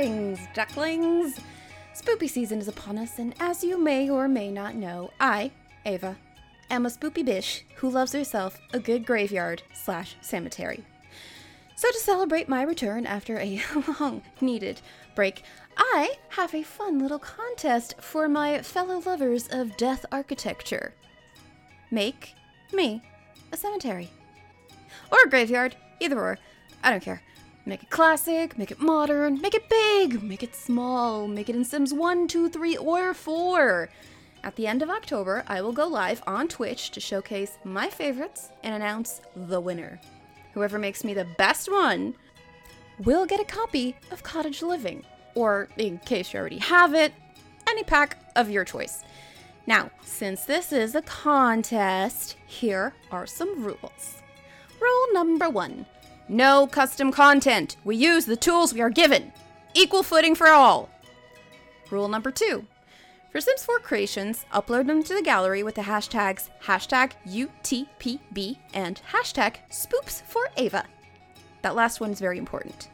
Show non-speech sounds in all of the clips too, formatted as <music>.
Greetings, ducklings! Spoopy season is upon us, and as you may or may not know, I, Ava, am a spoopy bish who loves herself a good graveyard slash cemetery. So, to celebrate my return after a <laughs> long needed break, I have a fun little contest for my fellow lovers of death architecture. Make me a cemetery. Or a graveyard, either or. I don't care. Make it classic, make it modern, make it big, make it small, make it in Sims 1, 2, 3, or 4. At the end of October, I will go live on Twitch to showcase my favorites and announce the winner. Whoever makes me the best one will get a copy of Cottage Living, or in case you already have it, any pack of your choice. Now, since this is a contest, here are some rules. Rule number one no custom content. We use the tools we are given. Equal footing for all. Rule number two. For Sims 4 creations, upload them to the gallery with the hashtags hashtag UTPB and hashtag spoops4ava. That last one is very important.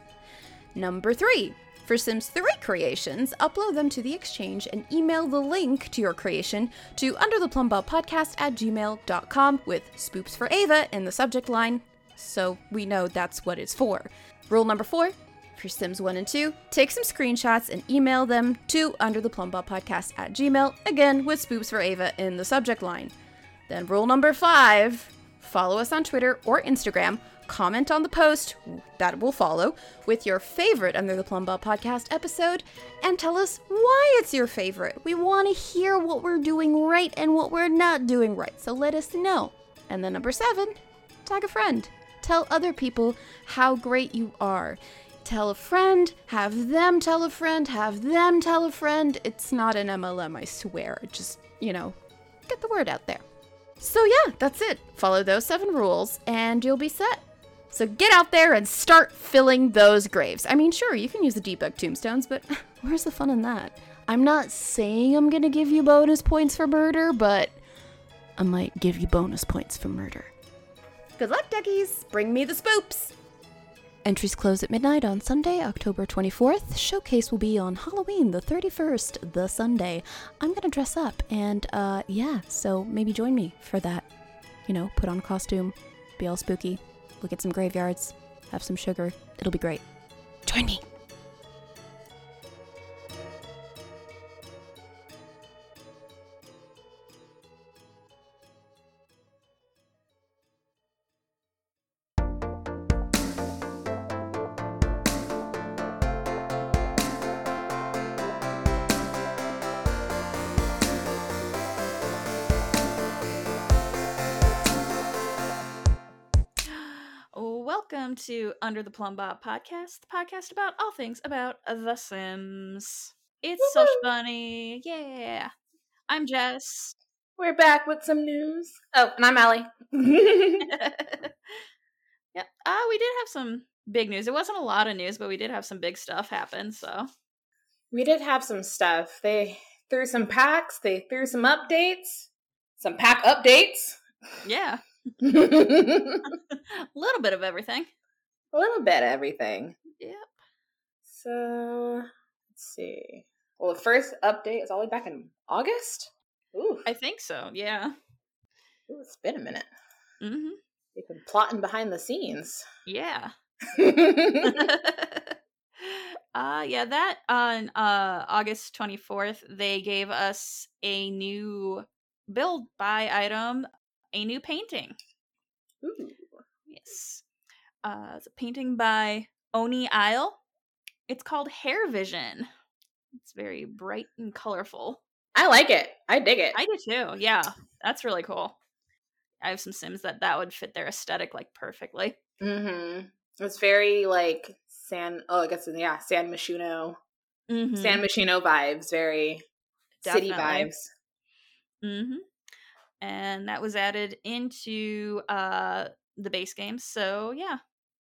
Number three. For Sims 3 creations, upload them to the exchange and email the link to your creation to undertheplumbobpodcast at gmail.com with spoops for Ava in the subject line so we know that's what it's for. Rule number four for Sims 1 and 2, take some screenshots and email them to undertheplumbobpodcast at gmail, again with spoops for Ava in the subject line. Then rule number five, follow us on Twitter or Instagram, comment on the post that will follow with your favorite Under the Plumbob podcast episode, and tell us why it's your favorite. We want to hear what we're doing right and what we're not doing right, so let us know. And then number seven, tag a friend. Tell other people how great you are. Tell a friend, have them tell a friend, have them tell a friend. It's not an MLM, I swear. Just, you know, get the word out there. So, yeah, that's it. Follow those seven rules and you'll be set. So, get out there and start filling those graves. I mean, sure, you can use the debug tombstones, but <laughs> where's the fun in that? I'm not saying I'm gonna give you bonus points for murder, but I might give you bonus points for murder. Good luck, duckies! Bring me the spoops! Entries close at midnight on Sunday, October 24th. Showcase will be on Halloween, the 31st, the Sunday. I'm gonna dress up, and uh, yeah, so maybe join me for that. You know, put on a costume, be all spooky, look at some graveyards, have some sugar. It'll be great. Join me! Welcome to Under the Plumbob podcast, the podcast about all things about The Sims. It's so Woo-hoo. funny. Yeah. I'm Jess. We're back with some news. Oh, and I'm Allie. <laughs> <laughs> yep. Uh, we did have some big news. It wasn't a lot of news, but we did have some big stuff happen, so. we did have some stuff. They threw some packs, they threw some updates, some pack updates. Yeah. A <laughs> <laughs> little bit of everything. A little bit of everything. Yep. So, let's see. Well, the first update is all the way back in August. Ooh, I think so, yeah. Ooh, it's been a minute. hmm They've been plotting behind the scenes. Yeah. <laughs> uh yeah that on uh august 24th they gave us a new build buy item a new painting Ooh. yes uh it's a painting by oni isle it's called hair vision it's very bright and colorful I like it. I dig it. i do too yeah that's really cool i have some sims that that would fit their aesthetic like perfectly Mm-hmm. It's very like San. Oh, I guess yeah, San Myshuno, Mhm. San Myshuno vibes. Very city Definitely. vibes. hmm And that was added into uh the base game. So yeah.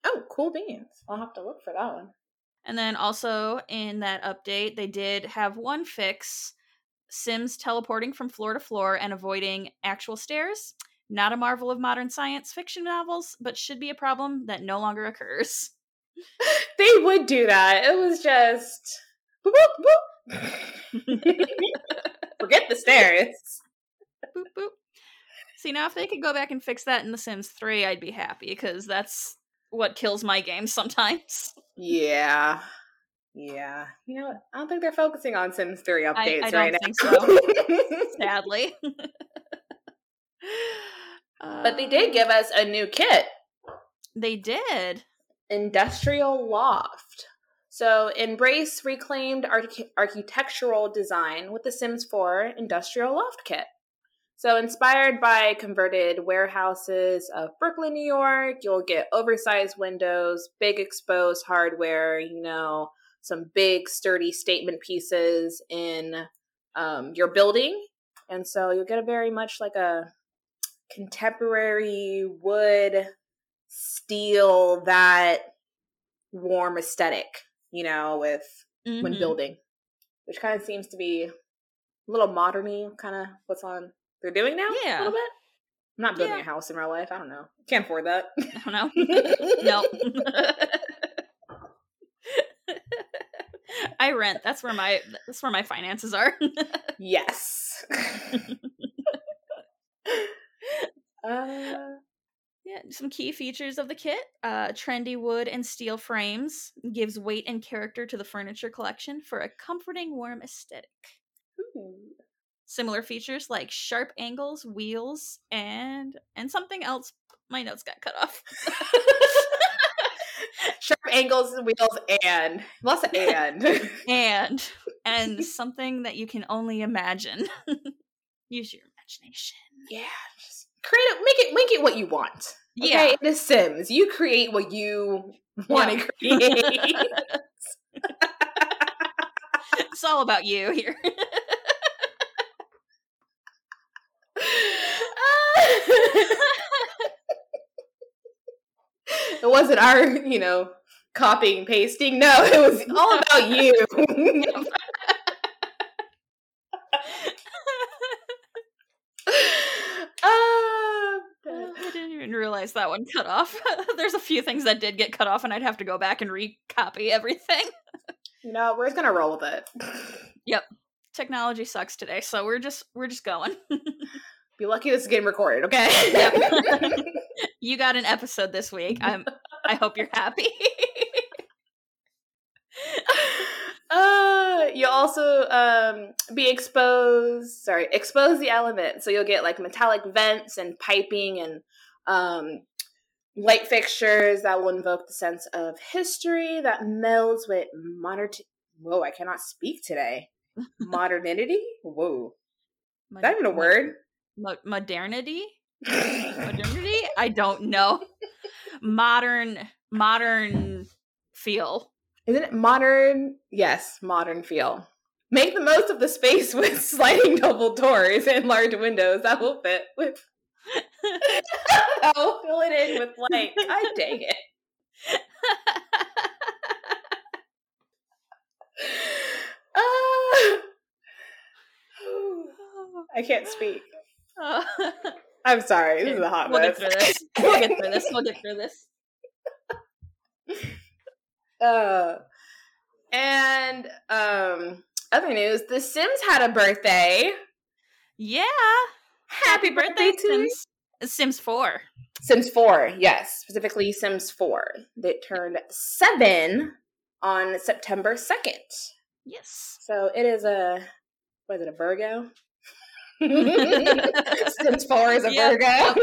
Oh, cool beans. I'll have to look for that one. And then also in that update, they did have one fix Sims teleporting from floor to floor and avoiding actual stairs. Not a marvel of modern science fiction novels, but should be a problem that no longer occurs. <laughs> they would do that. It was just boop, boop, boop. <laughs> <laughs> forget the stairs. boop boop. See now, if they could go back and fix that in The Sims 3, I'd be happy because that's what kills my game <laughs> sometimes. Yeah. Yeah. You know? I don't think they're focusing on Sims 3 updates I don't right think now. so. <laughs> Sadly. <laughs> but they did give uh us a new kit, They did. Industrial Loft. So embrace reclaimed arch- architectural design with the Sims 4 Industrial Loft kit. So inspired by converted warehouses of Brooklyn, New York, you'll get oversized windows, big exposed hardware, you know, some big sturdy statement pieces in um, your building. And so you'll get a very much like a contemporary wood steel that warm aesthetic, you know, with when Mhm. building, which kind of seems to be a little moderny, kind of what's on they're doing now. Yeah. a little bit. I'm not building Yeah. a house in real life. I don't know. Can't afford that. I don't know. <laughs> no. <laughs> I rent. That's where my that's where my finances are. <laughs> yes. uh, yeah, some key features of the kit. Uh trendy wood and steel frames gives weight and character to the furniture collection for a comforting warm aesthetic. Similar features like sharp angles, wheels, and and something else my notes got cut off. <laughs> Sharp angles, wheels, and lots of and. <laughs> and and something that you can only imagine. <laughs> Use your imagination. yeah, just create it. Make it. Make it what you want. Okay, Yeah. it is Sims. You create what you want to create. it's all about you here. <laughs> it wasn't our, you know, copying pasting. No, it was <laughs> all about you. Ah, <laughs> I didn't even realize that one cut off. There's a few things that did get cut off, and I'd have to go back and recopy everything. you know, we're just gonna roll with it. Yep, technology sucks today, so we're just we're just going. Be lucky this is getting recorded, okay? Yep. <laughs> you got an episode this week. I'm I hope you're happy. <laughs> uh, you'll also um, be exposed. Sorry, expose the element. So you'll get like metallic vents and piping and um, light fixtures that will invoke the sense of history that melds with modern. Whoa, I cannot speak today. <laughs> Modernity. Whoa, is that even a word? Mo- modernity? <laughs> Modernity? I don't know. Modern modern feel. Isn't it modern? Yes, modern feel. Make the most of the space <laughs> with sliding double doors and large windows that will fit with. <laughs> oh, fill it in with light. God dang it. Ah. <sighs> I can't speak. Uh, <laughs> I'm sorry. This is a hot we'll mess. get through this. We'll get through this. We'll get through this. <laughs> Uh, and um, other news: The Sims had a birthday. Yeah. Happy, birthday, to. Sims, Sims 4. Sims 4, yes, specifically Sims 4. They turned seven on September 2nd. Yes. So it is a, what is it, a Virgo? Sims 4 is a Yep, Virgo.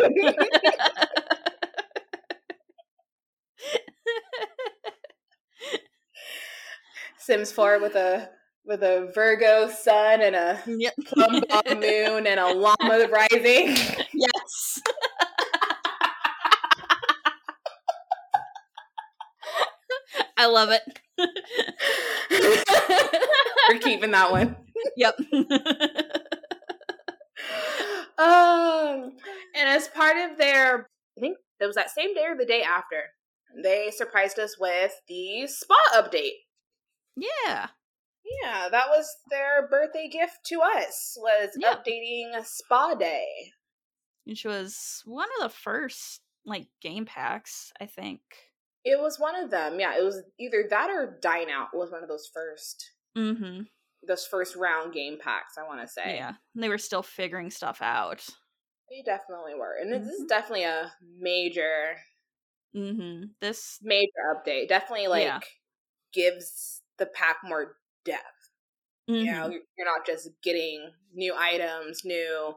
Sims 4 with a with a Virgo sun and a Yep. plumbob moon and a llama rising. Yes. I love it. We're keeping that one. Yep. <laughs> Um, <sighs> and as part of their, I think it was that same day or the day after, they surprised us with the spa update. yeah. Yeah, that was their birthday gift to us. Was Yeah. updating Spa Day. Which was one of the first like game packs, I think. It was one of them. Yeah, it was either that or Dine Out was one of those first Mm-hmm. Those first round game packs. I want to say. Yeah. They were still figuring stuff out. they definitely were, and this is Mhm. definitely a major Mm-hmm. This major update. Definitely like Yeah. gives the pack more depth. You know, mhm. you're you're not just getting new items, new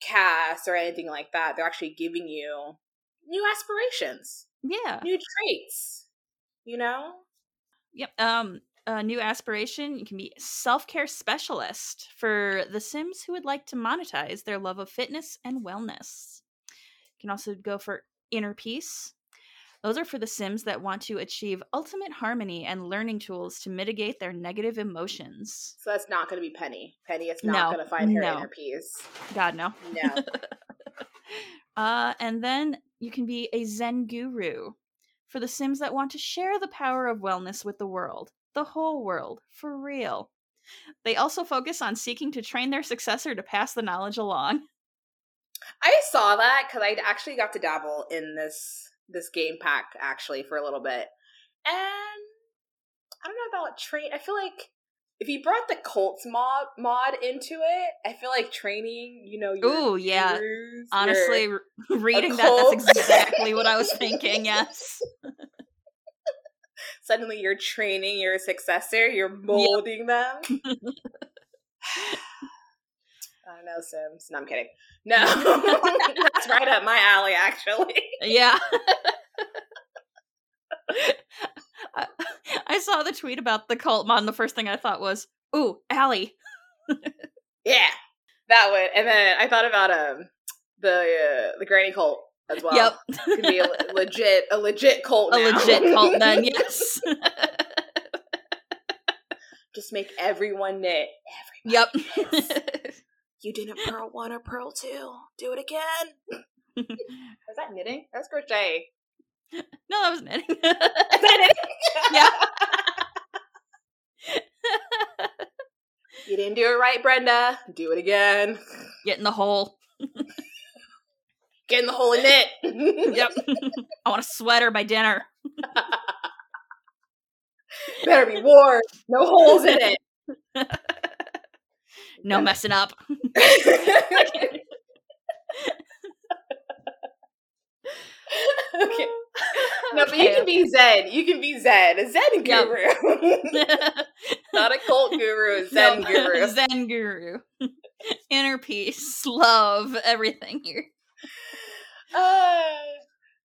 casts, or anything like that. They're actually giving you new aspirations, Yeah. new traits. You know, Yep. Um a new aspiration, you can be self-care specialist for the Sims who would like to monetize their love of fitness and wellness. You can also go for inner peace. Those are for the Sims that want to achieve ultimate harmony and learning tools to mitigate their negative emotions. so that's not going to be Penny. Penny is not No, going to find her no. inner peace. God no. No. <laughs> Uh, and then you can be a Zen guru for the Sims that want to share the power of wellness with the world, the whole world, for real. They also focus on seeking to train their successor to pass the knowledge along. <laughs> I saw that because I actually got to dabble in this this game pack actually for a little bit, and I don't know about train. I feel like if you brought the Colts mod mod into it, I feel like training. You know, Ooh, yeah. gurus, Honestly, <laughs> reading that, that's exactly what I was <laughs> thinking, yes. Suddenly you're training your successor. You're <laughs> molding them. I don't know, Sims. No, I'm kidding. No, <laughs> that's right up my alley, actually. Yeah. <laughs> I, I saw the tweet about the cult mod, and the first thing I thought was, ooh, Allie. Yeah, that one. And then I thought about um the uh, the granny cult as well. Yep. could be a <laughs> legit a legit cult. a now. legit cult then, <laughs> yes. <laughs> Just make everyone knit. yep. You didn't pearl one or pearl two. Do it again. Is that knitting? That's crochet. no, that was knitting. Is that knitting? yeah. You didn't do it right, Brenda. Do it again. Get in the hole. Get in the hole and knit. <laughs> Yep. <laughs> I want a sweater by dinner. <laughs> Better be warm. No holes in it. No messing up. okay. No, but you can be Zen. You can be Zen. A Zen Yep. guru. Not a cult guru, a Zen No, guru. Zen guru. Inner peace, love, everything here. Uh,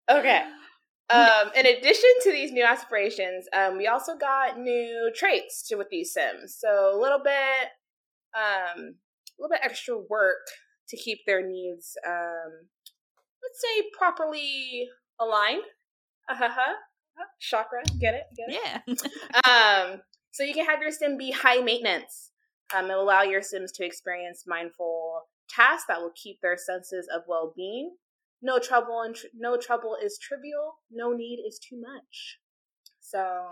okay. Um, in addition to these new aspirations, um, we also got new traits to with these Sims. So a little bit, um, a little bit extra work to keep their needs, um, let's say, properly aligned. Uh-huh. Chakra, get it? Get it? Yeah. <laughs> Um, so you can have your sim be high maintenance. Um, it will allow your sims to experience mindful tasks that will keep their senses of well-being. No trouble and tr- no trouble is trivial. No need is too much. So.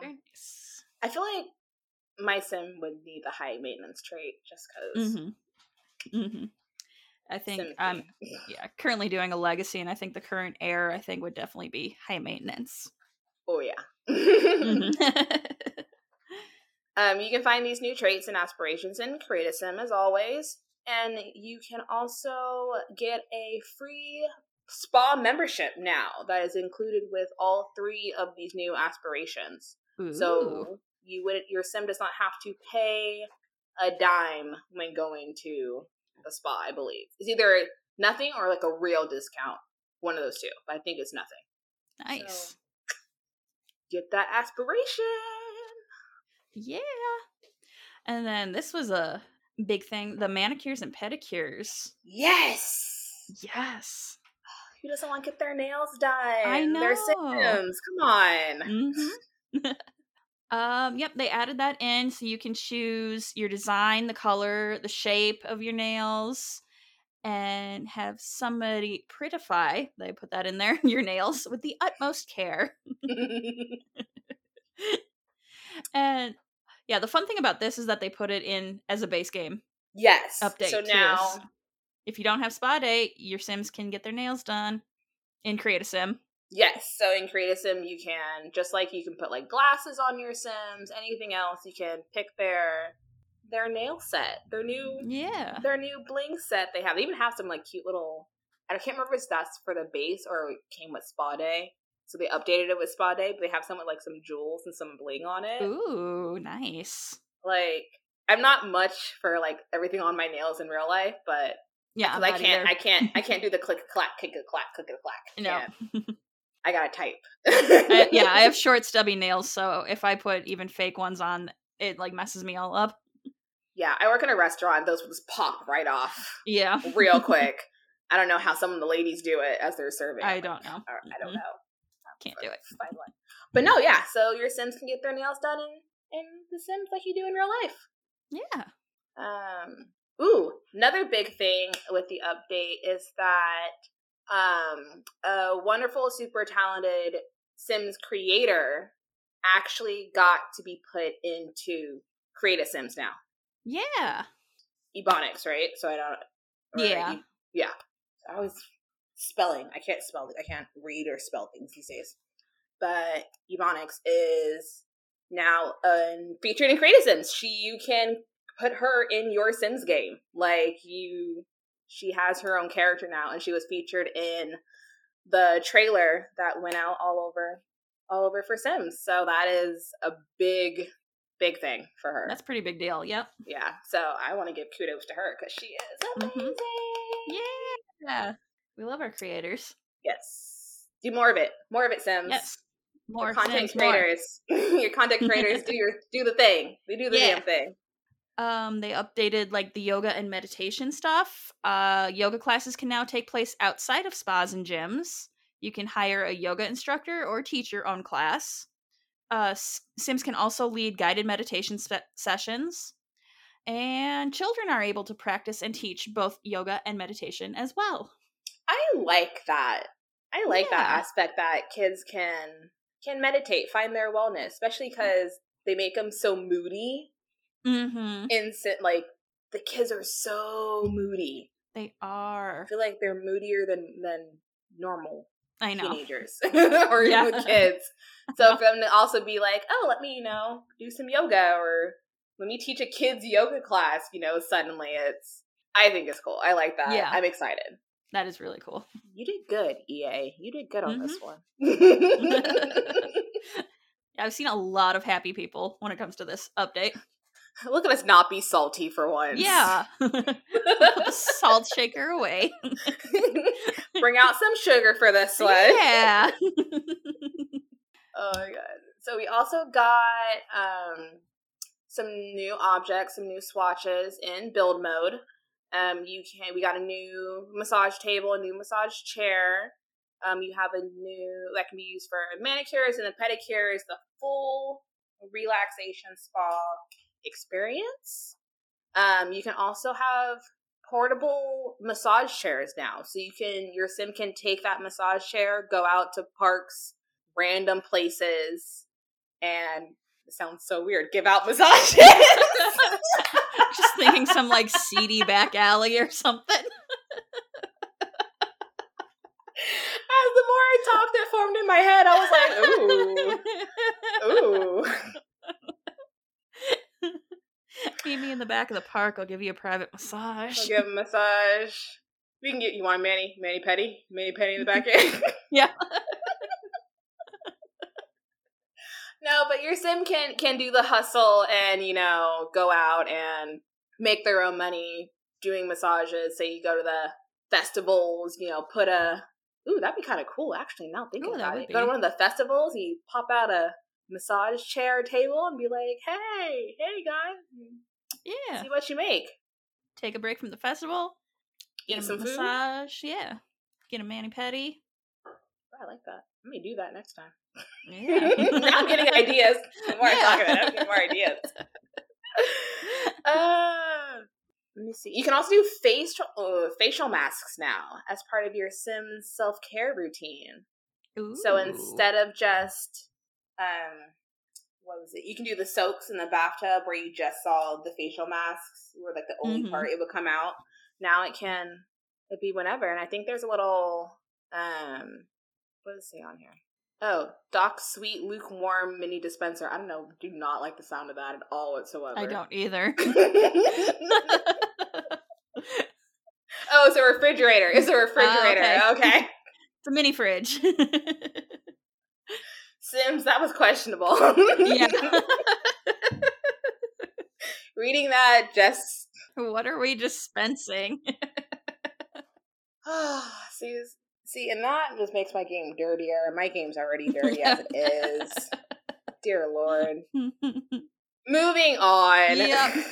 I feel like my sim would need the high maintenance trait just because. Mm-hmm. Mm-hmm. I think I'm <laughs> yeah currently doing a legacy, and I think the current heir I think would definitely be high maintenance. Oh yeah. Mhm. <laughs> <laughs> Um, you can find these new traits and aspirations in Create a Sim as always. And you can also get a free spa membership now that is included with all three of these new aspirations. Ooh. So you would your sim does not have to pay a dime when going to the spa, I believe. It's either nothing or like a real discount. One of those two. But I think it's nothing. nice. so- Get that aspiration. Yeah. And then this was a big thing: the manicures and pedicures. Yes. Yes. <sighs> Who doesn't want to get their nails done? I They're know. Sims. Come on. hmm <laughs> um, yep, they added that in so you can choose your design, the color, the shape of your nails, and have somebody prettify, they put that in there, <laughs> your nails with the utmost care. <laughs> And yeah, the fun thing about this is that they put it in as a base game yes. update. So now, if you don't have spa day, your Sims can get their nails done in Create a Sim. Yes, so in Create a Sim, you can just like you can put like glasses on your Sims, anything else. You can pick their their nail set, their new Yeah. their new bling set they have. They even have some like cute little. I can't remember if that's for the base or it came with Spa Day. So they updated it with Spa Day, but they have some with like some jewels and some bling on it. Ooh, nice. Like I'm not much for like everything on my nails in real life, but Yeah, I can't. I can't, I <laughs> can't do the click clack, click clack, click clack. No. <laughs> I gotta type. I, yeah, I have <laughs> short, stubby nails, so if I put even fake ones on, it like messes me all up. Yeah, I work in a restaurant. Those just pop right off Yeah, real quick. I don't know how some of the ladies do it as they're serving. I don't know. I don't know. Can't do it. Fine one. But no, yeah. So your Sims can get their nails done in in The Sims like you do in real life. Yeah. Um. Ooh, another big thing with the update is that um a wonderful, super talented Sims creator actually got to be put into Create a Sims now. Yeah. Ebonix, right? So I don't. Yeah. E- yeah. I always spelling. I can't spell. I can't read or spell things these days. But Ebonix is now uh, featured in Create Sims. She you can put her in your Sims game. Like you, she has her own character now, and she was featured in the trailer that went out all over all over for Sims. So that is a big, big thing for her. That's a pretty big deal. Yep. Yeah, so I want to give kudos to her because she is Mhm. amazing. Yeah. We love our creators. Yes, do more of it. More of it, Sims. Yes. Your More content Sims, creators. <laughs> your content creators do your do the thing. They do the Yeah. damn thing. Um, they updated like the yoga and meditation stuff. Uh, yoga classes can now take place outside of spas and gyms. You can hire a yoga instructor or teach your own class. Uh, Sims can also lead guided meditation sessions. And children are able to practice and teach both yoga and meditation as well. I like that. I like that aspect that kids can can meditate, find their wellness, especially because they make them so moody. Mm-hmm. Instant, like the kids are so moody. They are. I feel like they're moodier than than normal I know. teenagers <laughs> <laughs> or Yeah. even kids. So <laughs> for them to also be like, oh, let me, you know, do some yoga or let me teach a kids yoga class, you know, suddenly it's, I think it's cool. I like that. Yeah. I'm excited. That is really cool. You did good, EA. You did good on this Mm-hmm. one. <laughs> <laughs> I've seen a lot of happy people when it comes to this update. Look at us not be salty for once. Yeah. <laughs> Salt shaker away. Bring out some sugar for this one. Yeah. Oh my god. So we also got um some new objects, some new swatches in build mode. Um you can we got a new massage table, a new massage chair. Um you have a new that can be used for manicures and the pedicures, the full relaxation spa experience. Um you can also have portable massage chairs now. So you can your sim can take that massage chair, go out to parks random places and sounds so weird give out massages <laughs> Just thinking some like seedy back alley or something. as the more i talked it formed in my head i was like ooh ooh <laughs> Meet me in the back of the park. I'll give you a private massage. i'll give a massage we can get you want a mani mani petty mani petty in the back <laughs> end Yeah. No but your sim can can do the hustle and you know go out and make their own money doing massages say you go to the festivals you know put a ooh that'd be kind of cool actually now thinking Ooh, that about would it go to one of the festivals you pop out a massage chair table and be like hey hey guys Yeah. see what you make Take a break from the festival. Get eat a some food massage. Yeah. Get a mani pedi. i like that let me do that next time Yeah. <laughs> i'm getting ideas the more i talk about it i'm getting more ideas <laughs> Uh, let me see. You can also do facial uh, facial masks now as part of your Sims self care routine. So instead of just um, what was it? You can do the soaks in the bathtub where you just saw the facial masks, where like the only Mhm. part it would come out. Now it can it be whenever, and I think there's a little um What does it say on here? Oh, Doc sweet lukewarm mini dispenser. I don't know. Do not like the sound of that at all whatsoever. I don't either. <laughs> <laughs> oh, it's a refrigerator. It's a refrigerator. Ah, okay. okay. <laughs> it's a mini fridge. Sims, that was questionable. yeah. Reading that just what are we dispensing? <sighs> see this- see, and that just makes my game dirtier. My game's already <laughs> dirty as it is. Dear Lord. <laughs> Moving on. yep. <laughs>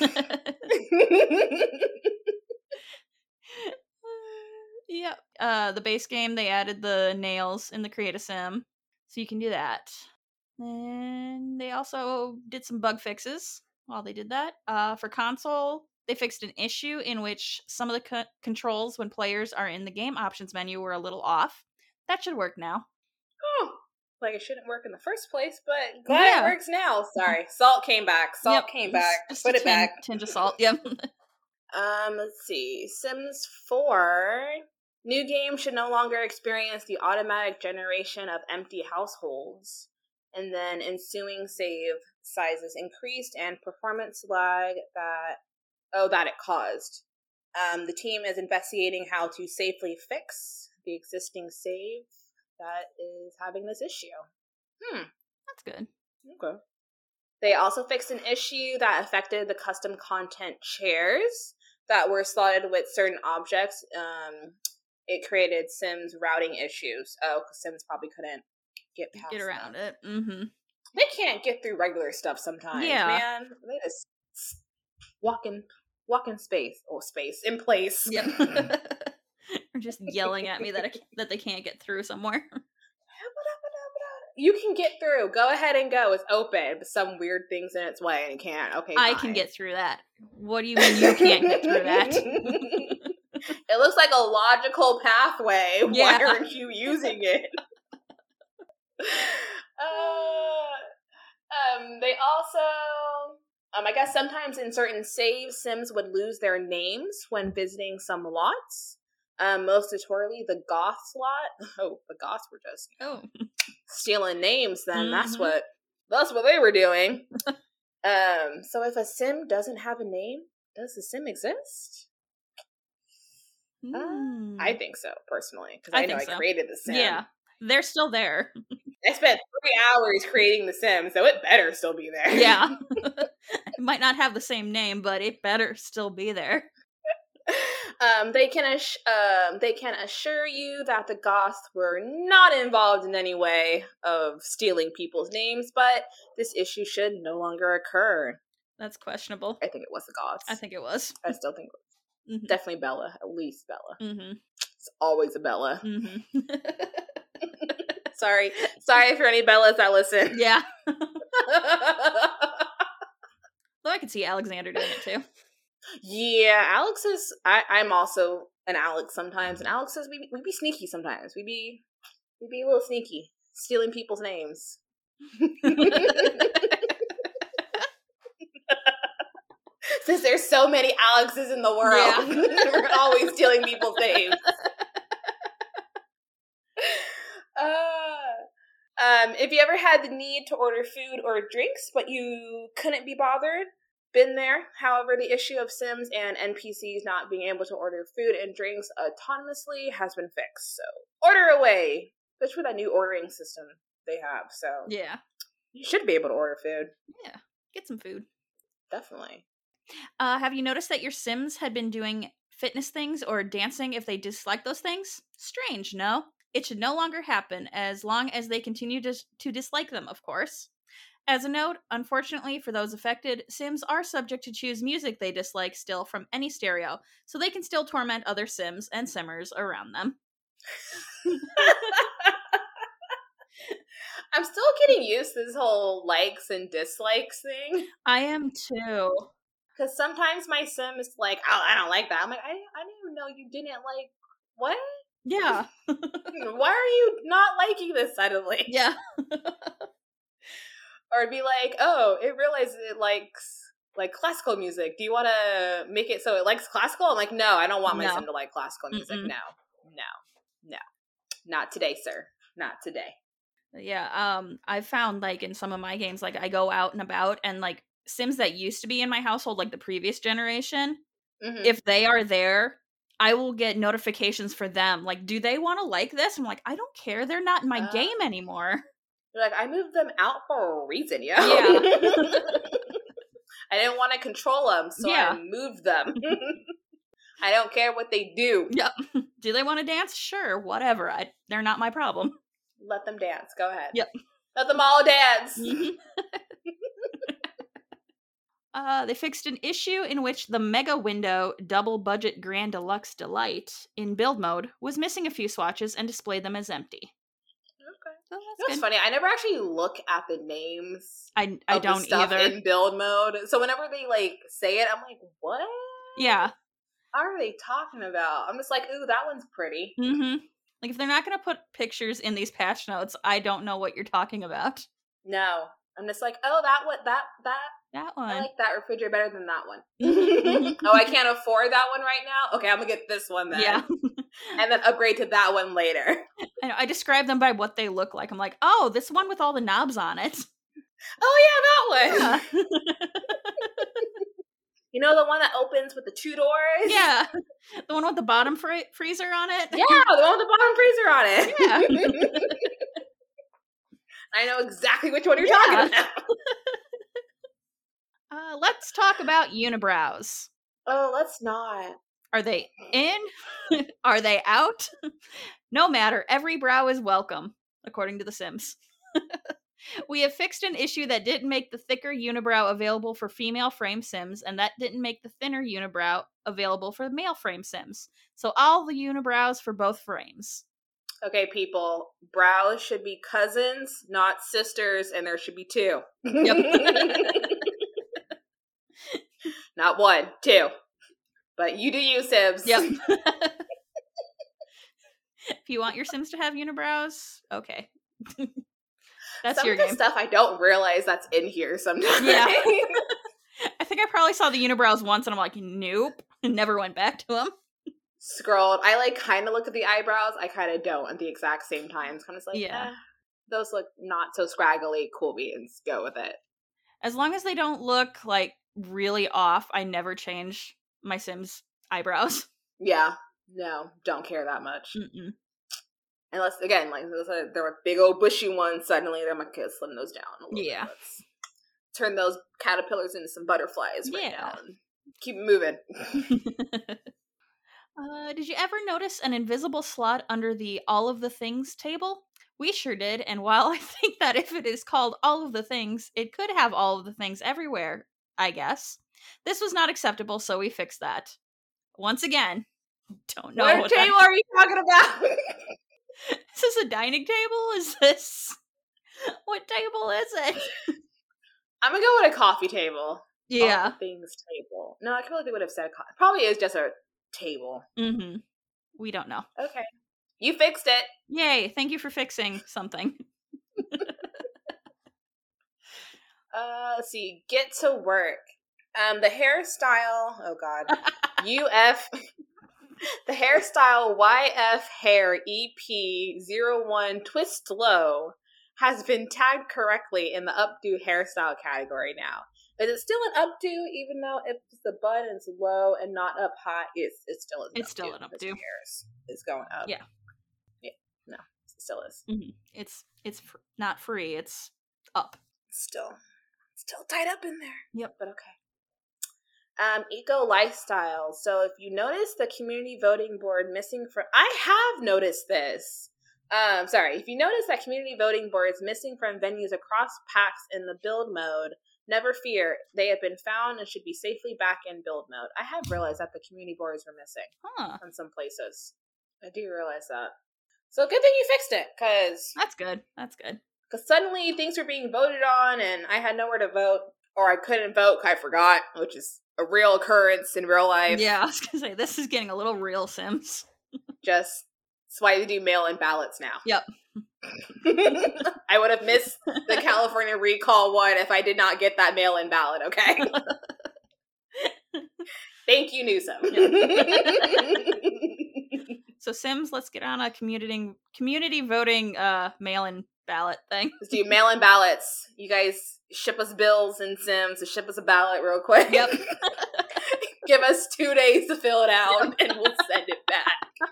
yep. Uh, the base game, they added the nails in the Create a Sim, so you can do that. And they also did some bug fixes while they did that. Uh, for console, they fixed an issue in which some of the co- controls when players are in the game options menu were a little off. That should work now. Oh, like it shouldn't work in the first place, but glad Yeah. it works now. <laughs> Sorry. Salt came back. Salt Yep, came back. just Put it tin- back. Tinge of <laughs> salt. Yep. Um, let's see. Sims 4. New game should no longer experience the automatic generation of empty households. And then ensuing save sizes increased and performance lag that oh that it caused. Um, the team is investigating how to safely fix the existing save that is having this issue. Hmm. That's good. Okay. They also fixed an issue that affected the custom content chairs that were slotted with certain objects. Um, it created Sims routing issues. Oh, 'cause Sims probably couldn't get past Get around that. it. Mm-hmm. They can't get through regular stuff sometimes. Yeah. man. They just walk in, walk in space or space in place. Yep. <laughs> <laughs> or just yelling at me that I, that they can't get through somewhere. <laughs> You can get through. Go ahead and go. It's open, but some weird things in its way and it can't. Okay, I fine. can get through that. What do you mean you can't get through that? it looks like a logical pathway. Why aren't you using it? uh, um, they also, um, I guess sometimes in certain saves, Sims would lose their names when visiting some lots. Um, most notoriously, the Goths lot. <laughs> Oh, the Goths were just Oh, stealing names then that's Mhm. what that's what they were doing <laughs> um so if a sim doesn't have a name does the sim exist Hmm. i think so personally because I i, know i created the sim yeah, they're still there. <laughs> i spent three hours creating the sim so it better still be there. Yeah, <laughs> it might not have the same name, but it better still be there. um they can ass- um they can assure you that the goths were not involved in any way of stealing people's names but this issue should no longer occur. That's questionable. i think it was the goths. I think it was. i still think it was. Hmm definitely bella at least bella. Hmm It's always a Bella. hmm <laughs> <laughs> Sorry. Sorry for any Bellas that listen. <laughs> yeah. <laughs> Though I could see Alexander doing it too. yeah, Alex is I, I'm also an Alex sometimes, and Alex is we we be sneaky sometimes. We be we be a little sneaky, stealing people's names. <laughs> Since there's so many Alexes in the world, we're always stealing people's names. Um, if you ever had the need to order food or drinks, but you couldn't be bothered, been there. However, the issue of Sims and NPCs not being able to order food and drinks autonomously has been fixed. So order away, especially with that new ordering system they have. So Yeah. you should be able to order food. Yeah, get some food. Definitely. Uh, have you noticed that your Sims had been doing fitness things or dancing if they dislike those things? Strange, no? It should no longer happen as long as they continue to, to dislike them, of course. As a note, unfortunately for those affected, Sims are subject to choose music they dislike still from any stereo, so they can still torment other Sims and Simmers around them. <laughs> I'm still getting used to this whole likes and dislikes thing. <laughs> I am too. Because sometimes my sim is like, oh, I don't like that. I'm like, I, I didn't even know you didn't like what? Yeah. <laughs> Why are you not liking this suddenly? Yeah. <laughs> Or be like, oh, it realizes it likes like classical music. Do you want to make it so it likes classical? I'm like, no, I don't want my No. sim to like classical music. Mm-mm. No, no, no, not today, sir. not today. Yeah, um I've found like in some of my games like I go out and about and like Sims that used to be in my household like the previous generation, Mhm. if they are there, I will get notifications for them. Like, do they want to like this? I'm like, I don't care. They're not in my Oh. game anymore. You're like, I moved them out for a reason, yo. Yeah. <laughs> I didn't want to control them, so Yeah. I moved them. <laughs> I don't care what they do. Yep. <laughs> do they want to dance? Sure, whatever. I they're not my problem. Let them dance. Go ahead. Yep. Let them all dance. Mhm. Uh, they fixed an issue in which the mega window double budget grand deluxe delight in build mode was missing a few swatches and displayed them as empty. Okay. So You know that's funny? I never actually look at the names. I I don't stuff either. in build mode. So whenever they like say it, I'm like, what? yeah. What are they talking about? I'm just like, ooh, that one's pretty. Mm-hmm. Like if they're not gonna put pictures in these patch notes, I don't know what you're talking about. No, I'm just like, oh, that one, that that That one. I like that refrigerator better than that one. Mhm. <laughs> oh, I can't afford that one right now. Okay, I'm gonna get this one then. yeah. <laughs> and then upgrade to that one later. <laughs> I, know, I describe them by what they look like. I'm like, oh, this one with all the knobs on it. Oh yeah, that one. Yeah. You know the one that opens with the two doors? yeah. The one with the bottom fr- freezer on it. Yeah, the one with the bottom freezer on it. Yeah. I know exactly which one you're Yeah. talking about. Let's talk about unibrows. Oh, let's not. Are they mm. in? <laughs> Are they out? <laughs> no matter, every brow is welcome, according to The Sims. <laughs> we have fixed an issue that didn't make the thicker unibrow available for female frame Sims, and that didn't make the thinner unibrow available for male frame Sims. So all the unibrows for both frames. Okay, people, brows should be cousins, not sisters, and there should be two. Not one, two. But you do you, Sims. Yep. <laughs> if you want your Sims to have unibrows, okay. <laughs> That's Some your of the game. stuff I don't realize that's in here sometimes. Yeah. <laughs> I think I probably saw the unibrows once and I'm like, nope. And never went back to them. Scrolled. I like kind of look at the eyebrows. I kind of don't at the exact same time. It's kind of like, Yeah. eh, those look not so scraggly. Cool beans. Go with it. As long as they don't look like really off, I never change my Sims eyebrows. <laughs> Yeah. No, don't care that much. Mm-mm. Unless, again, like there were big old bushy ones. Suddenly, they're like, okay, slim those down a little Yeah. turn those caterpillars into some butterflies right Yeah. now. Keep moving. <laughs> uh, did you ever notice an invisible slot under the all of the things table? We sure did, and while <laughs> I think that if it is called all of the things, it could have all of the things everywhere, I guess. This was not acceptable, so we fixed that. Once again, <laughs> don't know what what that- table are you talking about? <laughs> Is this a dining table? Is this <laughs> what table is it? I'm gonna go with a coffee table. Yeah. things table. No, I they would have said co- probably is just a table. Mm-hmm. We don't know. Okay, you fixed it. Yay! Thank you for fixing something. Uh, let's see. Get to work. Um, the hairstyle. Oh God. <laughs> UF. <laughs> the hairstyle YF hair EP01 twist low has been tagged correctly in the updo hairstyle category now. Is it still an updo even though if the bun is low and not up high? It's it's still an It's still an updo. the hair is, is going up. Yeah. Yeah. No, it still is. Mhm. It's it's fr- not free. It's up. still still tied up in there. Yep. But okay. Um, eco lifestyle. So if you notice the community voting board missing from I have noticed this. Um, sorry, if you notice that community voting board is missing from venues across packs in the build mode, never fear. They have been found and should be safely back in build mode. I have realized that the community boards were missing Huh. on some places. I do realize that. So good thing you fixed it, because That's good. That's good. Because suddenly things were being voted on and I had nowhere to vote or I couldn't vote I forgot, which is a real occurrence in real life. Yeah, <laughs> I was gonna say this is getting a little real, Sims. <laughs> Just that's why they do mail-in ballots now. Yep. <laughs> I would have missed the California recall one if I did not get that mail-in ballot. Okay. Thank you, Newsom. So Sims, let's get on a community community voting uh mail-in ballot thing. Let's do mail in ballots. You guys ship us bills and Sims to ship us a ballot real quick. Yep. <laughs> Give us two days to fill it out and we'll send it back. <laughs>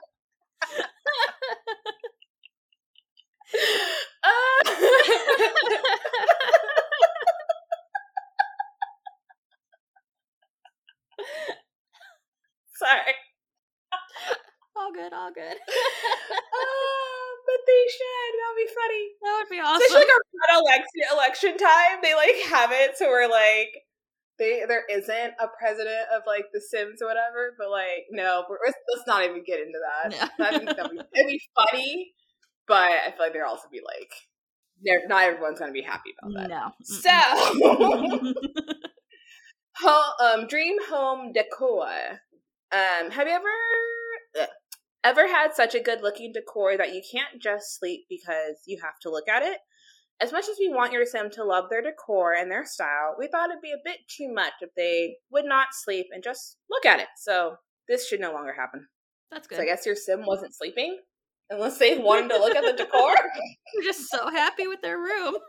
Sorry. all good, all good. Ah, <laughs> but they should. That would be funny. That would be awesome. Especially like around election election time, they like have it so we're like they there isn't a president of like The Sims or whatever, but like no, we're, let's not even get into that. Yeah. I think that'd be, it'd be funny, but I feel like there'll also be like not everyone's gonna be happy about that. no. So, <laughs> <laughs> ho- um, dream home decor. Um, have you ever ugh, ever had such a good looking decor that you can't just sleep because you have to look at it? As much as we want your sim to love their decor and their style, we thought it'd be a bit too much if they would not sleep and just look at it. So this should no longer happen. That's good. So I guess your sim wasn't sleeping unless they wanted to look at the decor. <laughs> You're just so happy with their room. <laughs>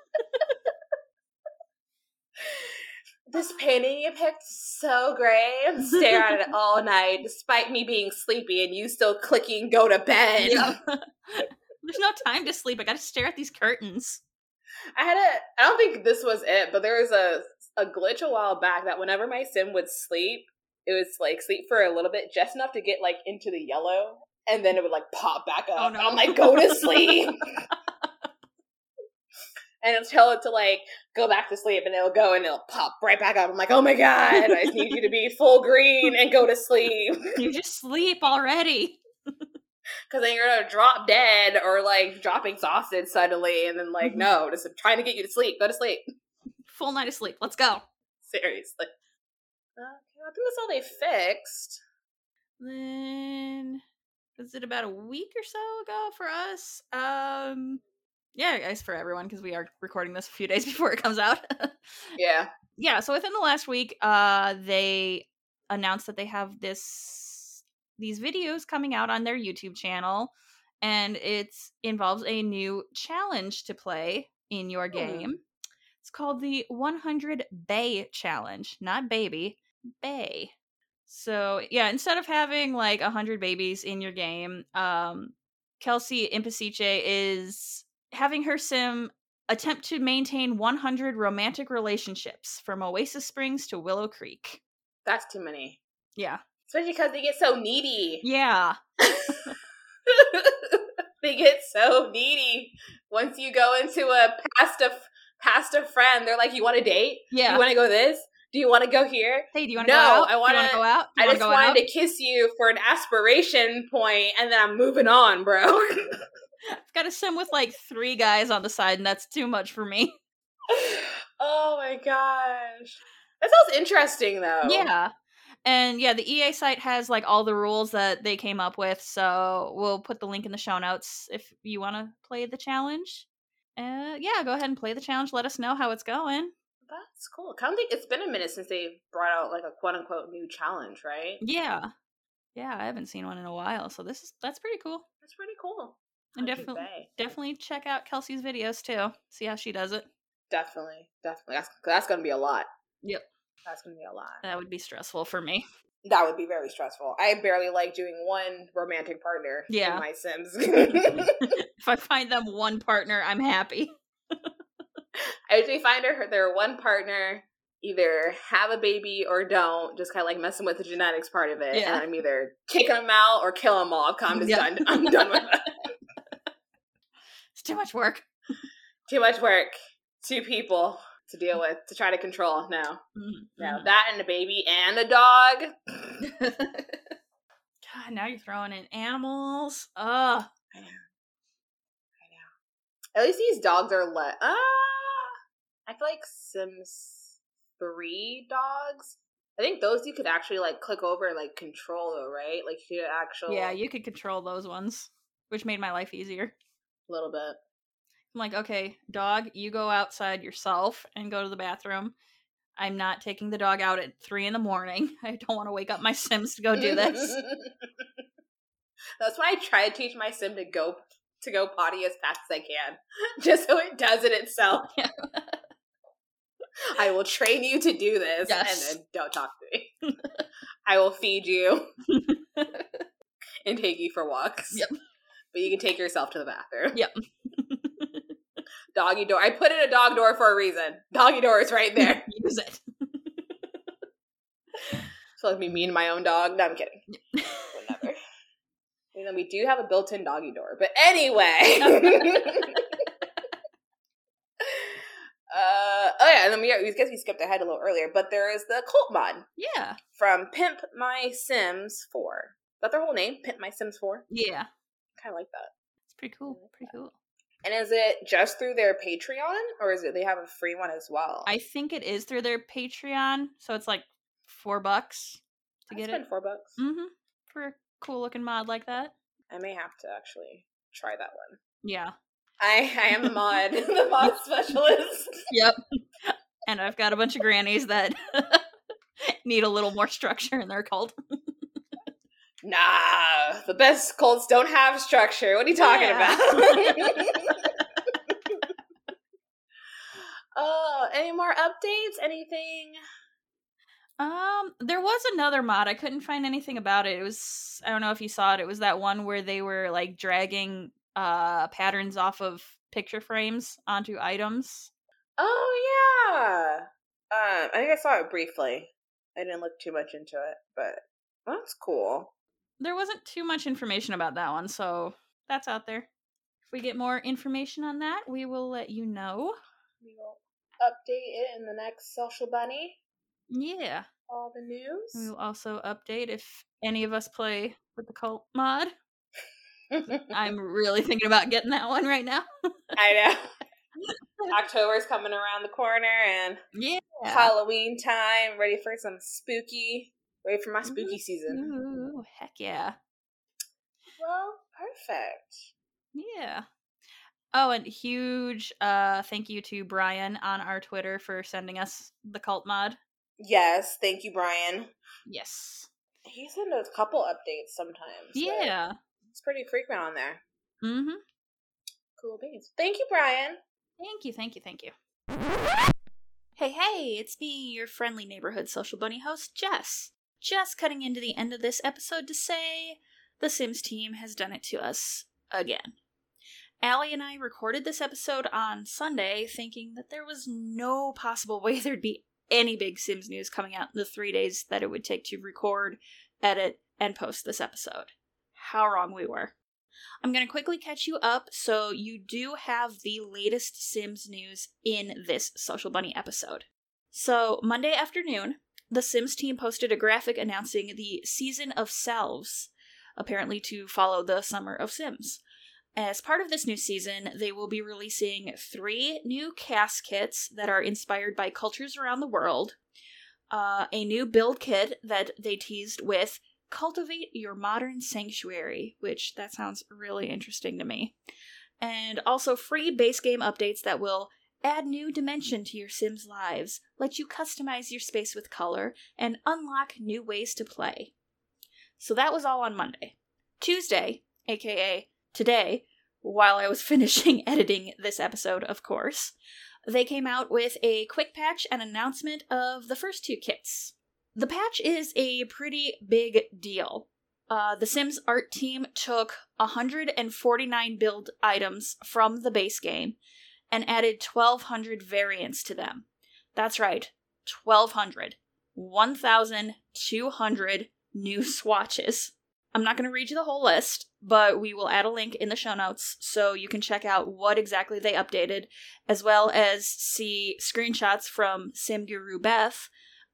this painting you picked so great and stare at it all night despite me being sleepy and you still clicking go to bed Yeah. <laughs> There's no time to sleep. I gotta stare at these curtains. i had a i don't think this was it but there was a a glitch a while back that whenever my sim would sleep it was like sleep for a little bit just enough to get like into the yellow and then it would like pop back up Oh, no. i'm like go to <laughs> sleep and it'll tell it to like go back to sleep and it'll go and it'll pop right back up i'm like oh my god i need you to be full green and go to sleep <laughs> You just sleep already. <laughs> because then you're gonna drop dead or like drop exhausted suddenly, and then like Mhm. no, just trying to get you to sleep. Go to sleep. Full night of sleep. Let's go. Seriously. Okay, I think that's all they fixed. Then was it about a week or so ago for us? Um yeah, I guess for everyone because we are recording this a few <laughs> days before it comes out. Yeah. yeah, so within the last week, uh they announced that they have this these videos coming out on their YouTube channel and it involves a new challenge to play in your Hmm. game. It's called the 100 Bae Challenge, not baby, bay. So, yeah, instead of having like 100 babies in your game, um Kelsey Impicciche is having her sim attempt to maintain 100 romantic relationships from Oasis Springs to Willow Creek. That's too many. Yeah. Especially because they get so needy. Yeah. <laughs> they get so needy. Once you go into a past a past a friend, they're like, "You want to date? Yeah. You want to go this? Do you want to go here?" hey, do you want to No, go out? No, I wanna wanna- go out? I just wanted out? to kiss you for an aspiration point, and then I'm moving on, bro. <laughs> I've got a sim with like three guys on the side, and that's too much for me. <laughs> oh my gosh. That sounds interesting though. Yeah. And yeah, the EA site has like all the rules that they came up with, so we'll put the link in the show notes if you want to play the challenge. Uh, yeah, go ahead and play the challenge. Let us know how it's going. That's cool. I don't think it's been a minute since they brought out like a quote unquote new challenge, right? Yeah, yeah, I haven't seen one in a while, so this is that's pretty cool. That's pretty cool. And definitely, definitely check out Kelsey's videos too. See how she does it. Definitely, definitely. That's that's gonna be a lot. Yep. That's gonna be a lot. That would be stressful for me. That would be very stressful. I barely like doing one romantic partner Yeah. in my Sims. <laughs> <laughs> if I find them one partner, I'm happy. <laughs> I usually find her their one partner either have a baby or don't, just kind of like messing with the genetics part of it. Yeah. And I'm either kicking them out or kill them all. I'm just Yeah. done. I'm done with it. It's too much work. Too much work. Two people to deal with to try to control. No, Mhm, no, that and a baby and a dog. <laughs> God, now you're throwing in animals. Ugh. I know. I know. At least these dogs are let. Ah, I feel like Sims three dogs. I think those you could actually like click over and like control though, right? Like you could actually Yeah, you could control those ones, which made my life easier. A little bit. I'm like, okay, dog, you go outside yourself and go to the bathroom. I'm not taking the dog out at three in the morning. <laughs> I don't want to wake up my Sims to go do this. <laughs> That's why I try to teach my sim to go to go potty as fast as I can, <laughs> just so it does it itself. Yeah. I will train you to do this, Yes. and then don't talk to me. I will feed you and take you for walks. Yep. But you can take yourself to the bathroom. Yep. <laughs> <laughs> Doggy door. I put in a dog door for a reason. Doggy door is right there. <laughs> Use it. so let me mean my own dog. No, I'm kidding. Whatever. You know, we do have a built-in doggy door, but anyway. uh, oh yeah, and then we, we guess we skipped ahead a little earlier, but there is the cult mod Yeah. from Pimp My Sims 4. Is that their whole name? Pimp My Sims 4? Yeah. Kind of like that. It's pretty cool. Pretty cool. And is it just through their Patreon, or is it they have a free one as well? I think it is through their Patreon, so it's like four bucks to I get spent it. four bucks. Mm-hmm. For a cool looking mod like that. I may have to actually try that one. Yeah. I I am a mod, <laughs> the mod <laughs> specialist. Yep. and I've got a bunch of grannies that <laughs> need a little more structure in their cult. Nah, the best cults don't have structure. What are you talking Yeah. about? uh, <laughs> <laughs> any more updates? Anything? Um, there was another mod. I couldn't find anything about it. It was I don't know if you saw it. It was that one where they were like dragging uh patterns off of picture frames onto items. Oh yeah. Um, I think I saw it briefly. I didn't look too much into it, but that's cool. There wasn't too much information about that one, so that's out there. If we get more information on that, we will let you know. We will update it in the next social bunny. Yeah. All the news. We will also update if any of us play with the cult mod. I'm <laughs> really thinking about getting that one right now. I know. <laughs> October's coming around the corner and Yeah. Halloween time, ready for some spooky, ready for my spooky Mm-hmm. season. Ooh, heck yeah. Well, perfect. Yeah. Oh, and huge uh thank you to Brian on our Twitter for sending us the cult mod. Yes, thank you, Brian. Yes. He sends a couple updates sometimes. Yeah. It's pretty frequent on there. Mm-hmm. Cool beans. Thank you, Brian. Thank you, thank you, thank you. Hey, hey, it's me, your friendly neighborhood social bunny host, Jess. Just cutting into the end of this episode to say the Sims team has done it to us again. Allie and I recorded this episode on Sunday thinking that there was no possible <laughs> way there'd be any big Sims news coming out in the three days that it would take to record, edit, and post this episode. How wrong we were. I'm going to quickly catch you up so you do have the latest Sims news in this Social Bunny episode. So, Monday afternoon, the Sims team posted a graphic announcing the Season of Selves, apparently to follow the Summer of Sims. As part of this new season, they will be releasing three new CAS kits that are inspired by cultures around the world, uh, a new build kit that they teased with Cultivate Your Modern Sanctuary, which that sounds really interesting to me. And also free base game updates that will add new dimension to your Sims lives, let you customize your space with color, and unlock new ways to play. So that was all on Monday. Tuesday, aka today, while I was <laughs> finishing editing this episode, of course, they came out with a quick patch and announcement of the first two kits. The patch is a pretty big deal. Uh, the Sims art team took 149 build items from the base game and added 1,200 variants to them. That's right, 1,200. 1,200 new <laughs> swatches. I'm not going to read you the whole list, but we will add a link in the show notes so you can check out what exactly they updated, as well as see screenshots from Sim Guru Beth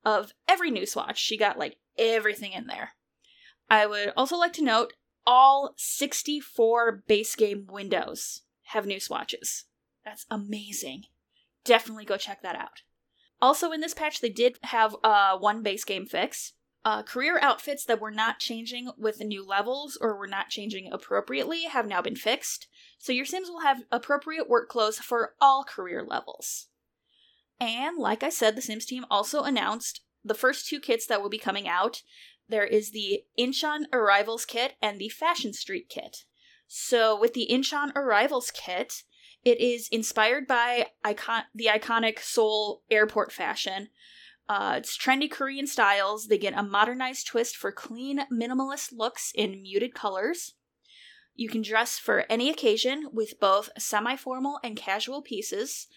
of every new swatch. She got like everything in there. I would also like to note all 64 base game windows have new swatches. That's amazing. Definitely go check that out. Also, in this patch, they did have uh, one base game fix. Uh, career outfits that were not changing with the new levels or were not changing appropriately have now been fixed, so your Sims will have appropriate work clothes for all career levels. And like I said, the Sims team also announced the first two kits that will be coming out there is the Incheon Arrivals Kit and the Fashion Street Kit. So, with the Incheon Arrivals Kit, it is inspired by icon- the iconic Seoul airport fashion. Uh, it's trendy Korean styles. They get a modernized twist for clean, minimalist looks in muted colors. You can dress for any occasion with both semi formal and casual pieces.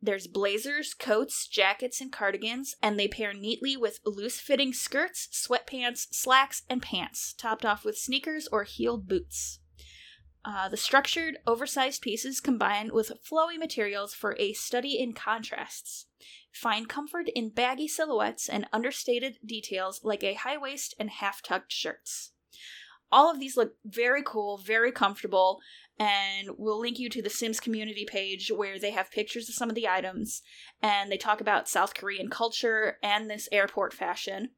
There's blazers, coats, jackets, and cardigans, and they pair neatly with loose fitting skirts, sweatpants, slacks, and pants, topped off with sneakers or heeled boots. Uh, the structured, oversized pieces combine with flowy materials for a study in contrasts. Find comfort in baggy silhouettes and understated details like a high waist and half tucked shirts. All of these look very cool, very comfortable, and we'll link you to the Sims community page where they have pictures of some of the items and they talk about South Korean culture and this airport fashion.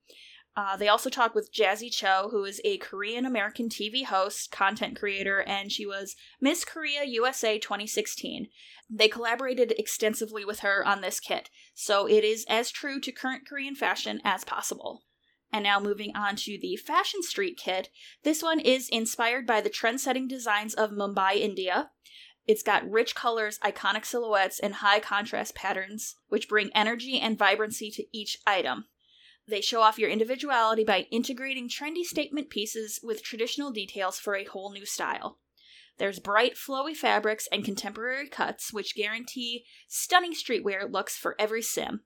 Uh, they also talk with Jazzy Cho, who is a Korean American TV host, content creator, and she was Miss Korea USA 2016. They collaborated extensively with her on this kit, so it is as true to current Korean fashion as possible. And now moving on to the Fashion Street kit. This one is inspired by the trend setting designs of Mumbai, India. It's got rich colors, iconic silhouettes, and high contrast patterns, which bring energy and vibrancy to each item. They show off your individuality by integrating trendy statement pieces with traditional details for a whole new style. There's bright, flowy fabrics and contemporary cuts, which guarantee stunning streetwear looks for every sim.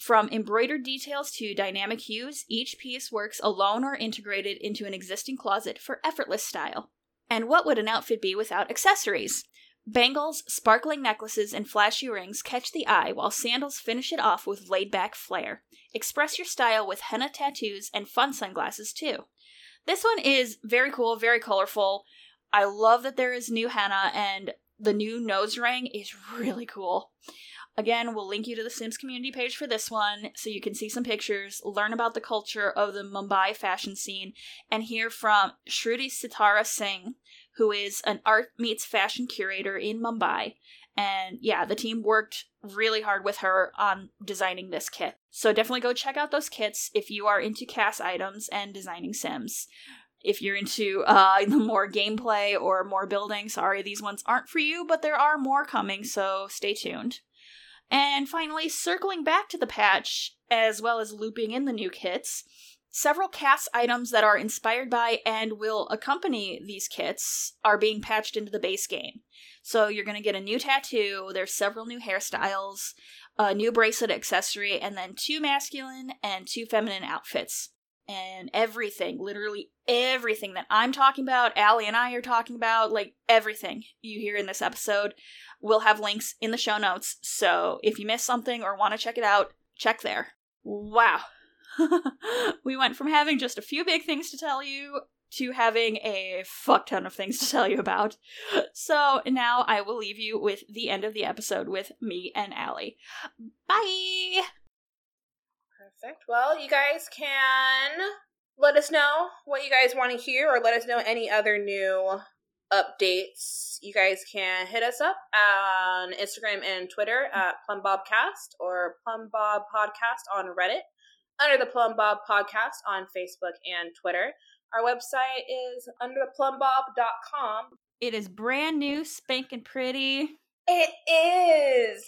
From embroidered details to dynamic hues, each piece works alone or integrated into an existing closet for effortless style. And what would an outfit be without accessories? Bangles, sparkling necklaces, and flashy rings catch the eye, while sandals finish it off with laid back flair. Express your style with henna tattoos and fun sunglasses, too. This one is very cool, very colorful. I love that there is new henna, and the new nose ring is really cool. Again, we'll link you to the Sims community page for this one so you can see some pictures, learn about the culture of the Mumbai fashion scene, and hear from Shruti Sitara Singh, who is an art meets fashion curator in Mumbai. And yeah, the team worked really hard with her on designing this kit. So definitely go check out those kits if you are into CAS items and designing Sims. If you're into uh, <laughs> more gameplay or more building, sorry, these ones aren't for you, but there are more coming, so stay tuned. And finally, circling back to the patch, as well as looping in the new kits, Several CAS items that are inspired by and will accompany these kits are being patched into the base game. So you're going to get a new tattoo, there's several new hairstyles, a new bracelet accessory, and then two masculine and two feminine outfits. And everything, literally everything that I'm talking about, Allie and I are talking about, like everything you hear in this episode, will have links in the show notes. So if you missed something or want to check it out, check there. Wow, <laughs> we went from having just a few big things to tell you to having a fuck ton of things to tell you about. So now I will leave you with the end of the episode with me and Allie. Bye! Perfect. Well, you guys can let us know what you guys want to hear or let us know any other new updates. You guys can hit us up on Instagram and Twitter at PlumBobCast or PlumBob Podcast on Reddit under the Plumbob podcast on Facebook and Twitter. Our website is undertheplumbob.com. It is brand new, spanking pretty. It is.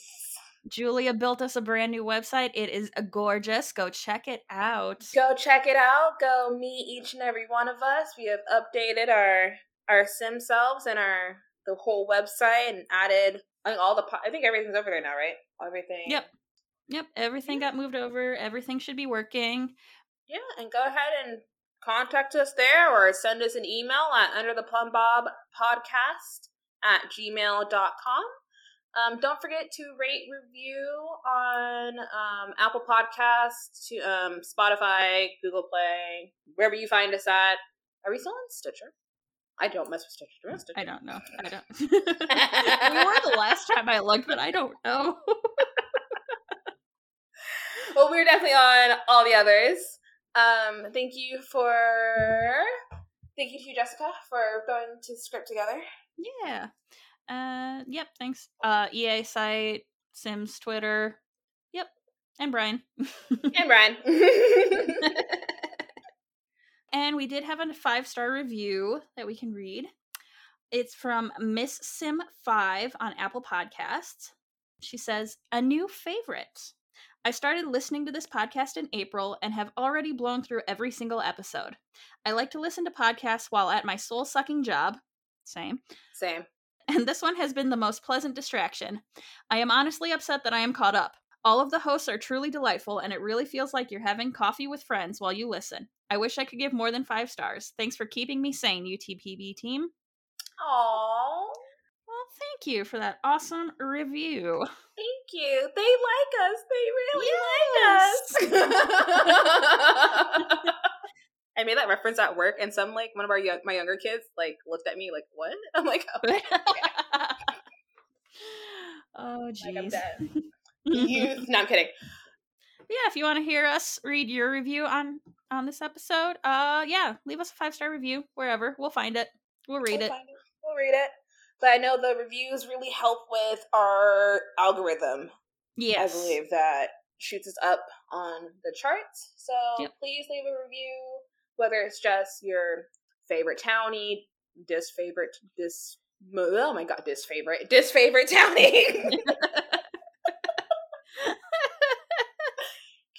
Julia built us a brand new website. It is gorgeous. Go check it out. Go check it out. Go meet each and every one of us. We have updated our our sim selves and our the whole website and added I think all the I think everything's over there now, right? Everything. Yep. Yep, everything got moved over. Everything should be working. Yeah, and go ahead and contact us there or send us an email at under the plumbob podcast at gmail.com. Um, don't forget to rate, review on um, Apple Podcasts, to um, Spotify, Google Play, wherever you find us at. Are we still on Stitcher? I don't mess with Stitcher. Do Stitcher? I don't know. I don't. <laughs> <laughs> we were the last time I looked, but I don't know. Well, we're definitely on all the others. Um, thank you for thank you to you, Jessica, for going to script together. Yeah. Uh, yep. Thanks. Uh, EA site, Sims Twitter. Yep. And Brian. and Brian. <laughs> And we did have a five star review that we can read. It's from Miss Sim5 on Apple Podcasts. She says, A new favorite. I started listening to this podcast in April and have already blown through every single episode. I like to listen to podcasts while at my soul sucking job. Same. Same. And this one has been the most pleasant distraction. I am honestly upset that I am caught up. All of the hosts are truly delightful, and it really feels like you're having coffee with friends while you listen. I wish I could give more than five stars. Thanks for keeping me sane, UTPB team. Aww. Thank you for that awesome review. <laughs> Thank you. They like us. They really like us. <laughs> I made that reference at work, and some like one of our young, my younger kids like looked at me like, "What?" <laughs> I'm like, "Oh, oh like, jeez. dead." Youth. No, I'm kidding. yeah, if you want to hear us read your review on on this episode, uh yeah, leave us a five star review wherever. We'll find it. We'll read We'll it. find We'll read it. But I know the reviews really help with our algorithm. Yes. I believe that shoots us up on the charts. So Yep. please leave a review, whether it's just your favorite townie, disfavorite, dis. Oh my god, disfavorite, disfavorite townie. <laughs>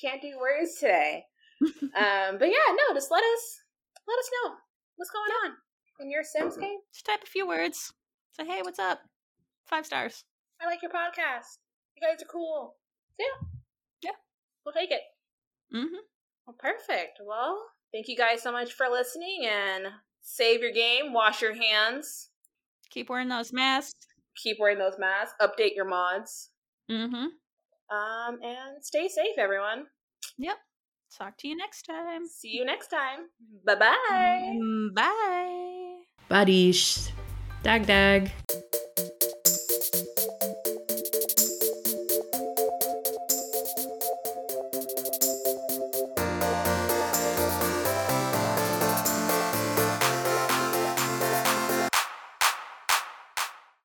Can't do words today. um, but yeah, no, just let us let us know what's going on in your Sims game. Just type a few words. Say, hey, what's up? Five stars. I like your podcast. You guys are cool. So, yeah. Yeah. We'll take it. Mm-hmm. Well, perfect. Well, thank you guys so much for listening and save your game, wash your hands, Keep wearing those masks. keep wearing those masks, update your mods, Mm-hmm. um, and stay safe, everyone. Yep. Talk to you next time. See you next time. Bye bye. Bye. Bye. Barish. Dag dag.